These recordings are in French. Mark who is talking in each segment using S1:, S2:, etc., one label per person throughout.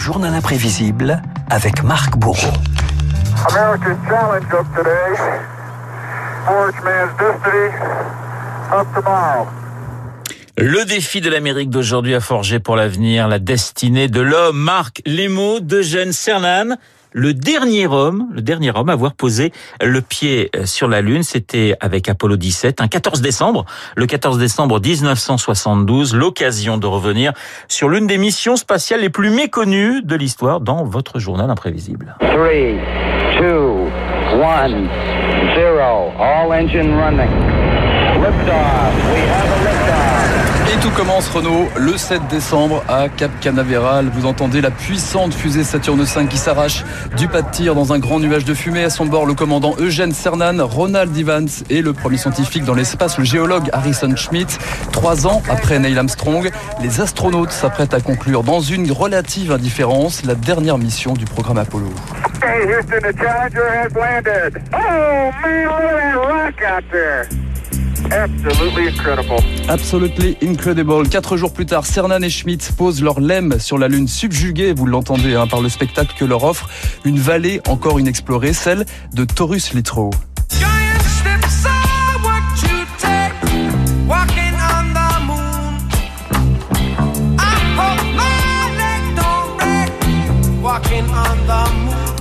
S1: journal imprévisible avec Marc Bourreau.
S2: America's challenge of today, forge man's destiny of tomorrow.
S3: Le défi de l'Amérique d'aujourd'hui a forgé pour l'avenir la destinée de l'homme. Marc Lemo, Eugène Cernan, le dernier homme, le dernier homme à avoir posé le pied euh, sur la Lune, c'était avec Apollo 17, un 14 décembre, le 14 décembre 1972, l'occasion de revenir sur l'une des missions spatiales les plus méconnues de l'histoire dans votre journal imprévisible.
S4: 3, 2, 1, 0. All engine running.
S5: Et tout commence Renault le 7 décembre à Cap Canaveral. Vous entendez la puissante fusée Saturne V qui s'arrache du pas de tir dans un grand nuage de fumée. À son bord, le commandant Eugène Cernan, Ronald Evans et le premier scientifique dans l'espace, le géologue Harrison Schmitt. Trois ans après Neil Armstrong, les astronautes s'apprêtent à conclure dans une relative indifférence la dernière mission du programme Apollo.
S2: Oh, there. Absolutely incredible.
S5: Absolutely incredible. Quatre jours plus tard, Cernan et Schmitt posent leur lemme sur la Lune subjuguée, vous l'entendez hein, par le spectacle que leur offre une vallée encore inexplorée, celle de Taurus Littrow.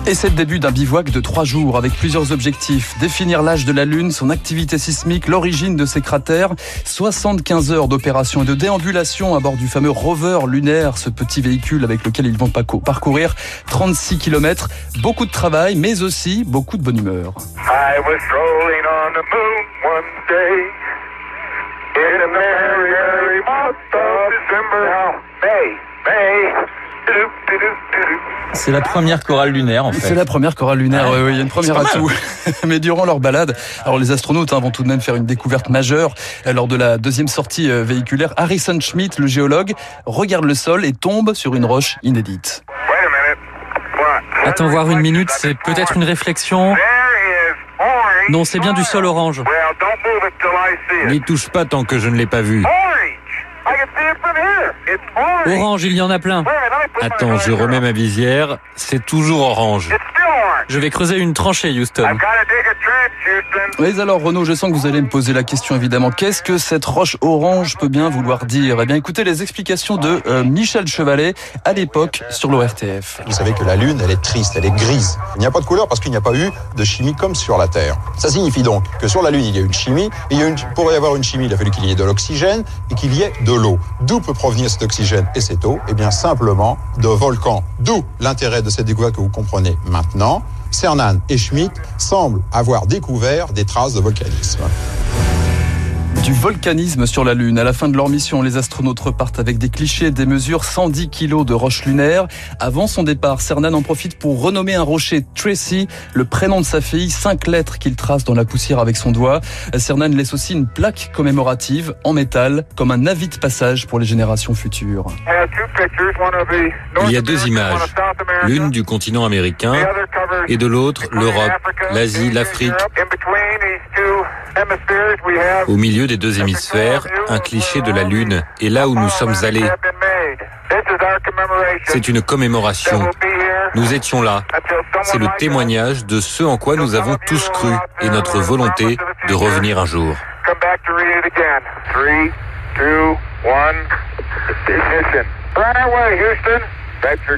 S5: Et c'est le début d'un bivouac de trois jours avec plusieurs objectifs. Définir l'âge de la Lune, son activité sismique, l'origine de ses cratères. 75 heures d'opération et de déambulation à bord du fameux rover lunaire, ce petit véhicule avec lequel ils vont parcourir 36 km. Beaucoup de travail, mais aussi beaucoup de bonne humeur.
S2: I was on the one day in a month of December. May, May.
S3: C'est la première chorale lunaire en
S5: C'est
S3: fait.
S5: la première chorale lunaire,
S3: Ouais.
S5: oui, oui, il y a une première
S3: C'est pas
S5: atout. Mais durant leur balade, alors les astronautes hein, vont tout de même faire une découverte majeure. Euh, Lors de la deuxième sortie euh, véhiculaire, Harrison Schmitt, le géologue, regarde le sol et tombe sur une roche inédite.
S2: Wait a minute. What?
S6: Attends voir une minute, c'est peut-être une réflexion.
S2: There is orange.
S6: Non, c'est bien du sol orange.
S2: Well, don't move it till I see it.
S7: N'y touche pas tant que je ne l'ai pas vu.
S2: Orange,
S6: il y en a plein.
S7: Attends, je remets ma visière. C'est toujours orange.
S6: Je vais creuser une tranchée, Houston.
S5: Mais alors Renaud, je sens que vous allez me poser la question évidemment. Qu'est-ce que cette roche orange peut bien vouloir dire? Eh bien écoutez les explications de euh, Michel Chevalet à l'époque sur l'ORTF.
S8: Vous savez que la Lune, elle est triste, elle est grise. Il n'y a pas de couleur parce qu'il n'y a pas eu de chimie comme sur la Terre. Ça signifie donc que sur la Lune, il y a une chimie. Et il y a pour y avoir une chimie, il a fallu qu'il y ait de l'oxygène et qu'il y ait de l'eau. D'où peut provenir cet oxygène et cette eau? Eh bien simplement de volcans. D'où l'intérêt de cette découverte que vous comprenez maintenant. Cernan et Schmitt semblent avoir découvert des traces de volcanisme.
S5: Du volcanisme sur la Lune. À la fin de leur mission, les astronautes repartent avec des clichés, des mesures 110 kilos de roches lunaires. Avant son départ, Cernan en profite pour renommer un rocher Tracy, le prénom de sa fille, cinq lettres qu'il trace dans la poussière avec son doigt. Cernan laisse aussi une plaque commémorative en métal, comme un avis de passage pour les générations futures.
S7: Il y a deux images. L'une du continent américain et de l'autre l'Europe, l'Asie, l'Afrique. Au milieu des deux hémisphères, un cliché de la Lune. Et là où nous sommes allés, c'est une commémoration. Nous étions là. C'est le témoignage de ce en quoi nous avons tous cru et notre volonté de revenir un jour.
S2: Three, two, one. Ignition. Right away, Houston.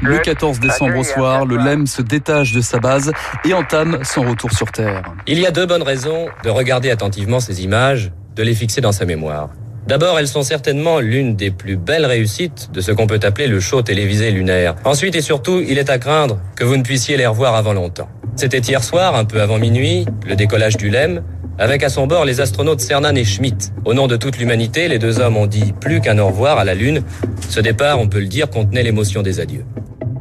S5: Le
S2: good.
S5: 14 décembre au soir, le LEM se détache de sa base et entame son retour sur Terre.
S9: Il y a deux bonnes raisons de regarder attentivement ces images, de les fixer dans sa mémoire. D'abord, elles sont certainement l'une des plus belles réussites de ce qu'on peut appeler le show télévisé lunaire. Ensuite et surtout, il est à craindre que vous ne puissiez les revoir avant longtemps. C'était hier soir, un peu avant minuit, le décollage du LEM, avec à son bord les astronautes Cernan et Schmitt. Au nom de toute l'humanité, les deux hommes ont dit plus qu'un au revoir à la Lune. Ce départ, on peut le dire, contenait l'émotion des adieux.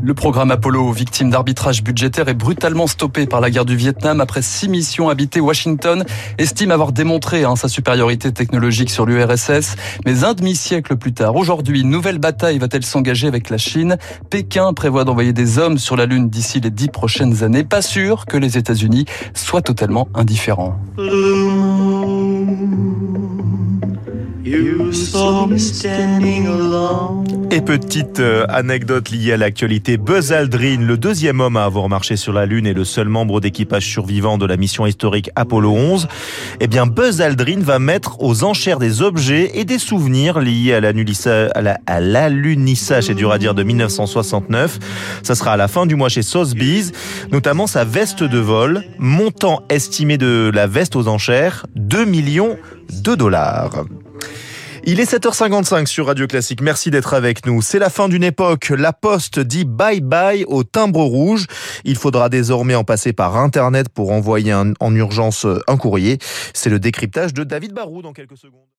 S5: Le programme Apollo, victime d'arbitrage budgétaire, est brutalement stoppé par la guerre du Vietnam après six missions habitées. Washington estime avoir démontré hein, sa supériorité technologique sur l'URSS. Mais un demi-siècle plus tard, aujourd'hui, une nouvelle bataille va-t-elle s'engager avec la Chine? Pékin prévoit d'envoyer des hommes sur la Lune d'ici les dix prochaines années. Pas sûr que les États-Unis soient totalement indifférents.
S10: Et petite euh, anecdote liée à l'actualité, Buzz Aldrin, le deuxième homme à avoir marché sur la Lune et le seul membre d'équipage survivant de la mission historique Apollo 11, eh bien Buzz Aldrin va mettre aux enchères des objets et des souvenirs liés à l'alunissage c'est dur à dire, de 1969. Ça sera à la fin du mois chez Sotheby's, notamment sa veste de vol, montant estimé de la veste aux enchères, 2 millions de dollars. Il est 7h55 sur Radio Classique. Merci d'être avec nous. C'est la fin d'une époque. La Poste dit bye bye au timbre rouge. Il faudra désormais en passer par Internet pour envoyer en urgence un courrier. C'est le décryptage de David Barou dans quelques secondes.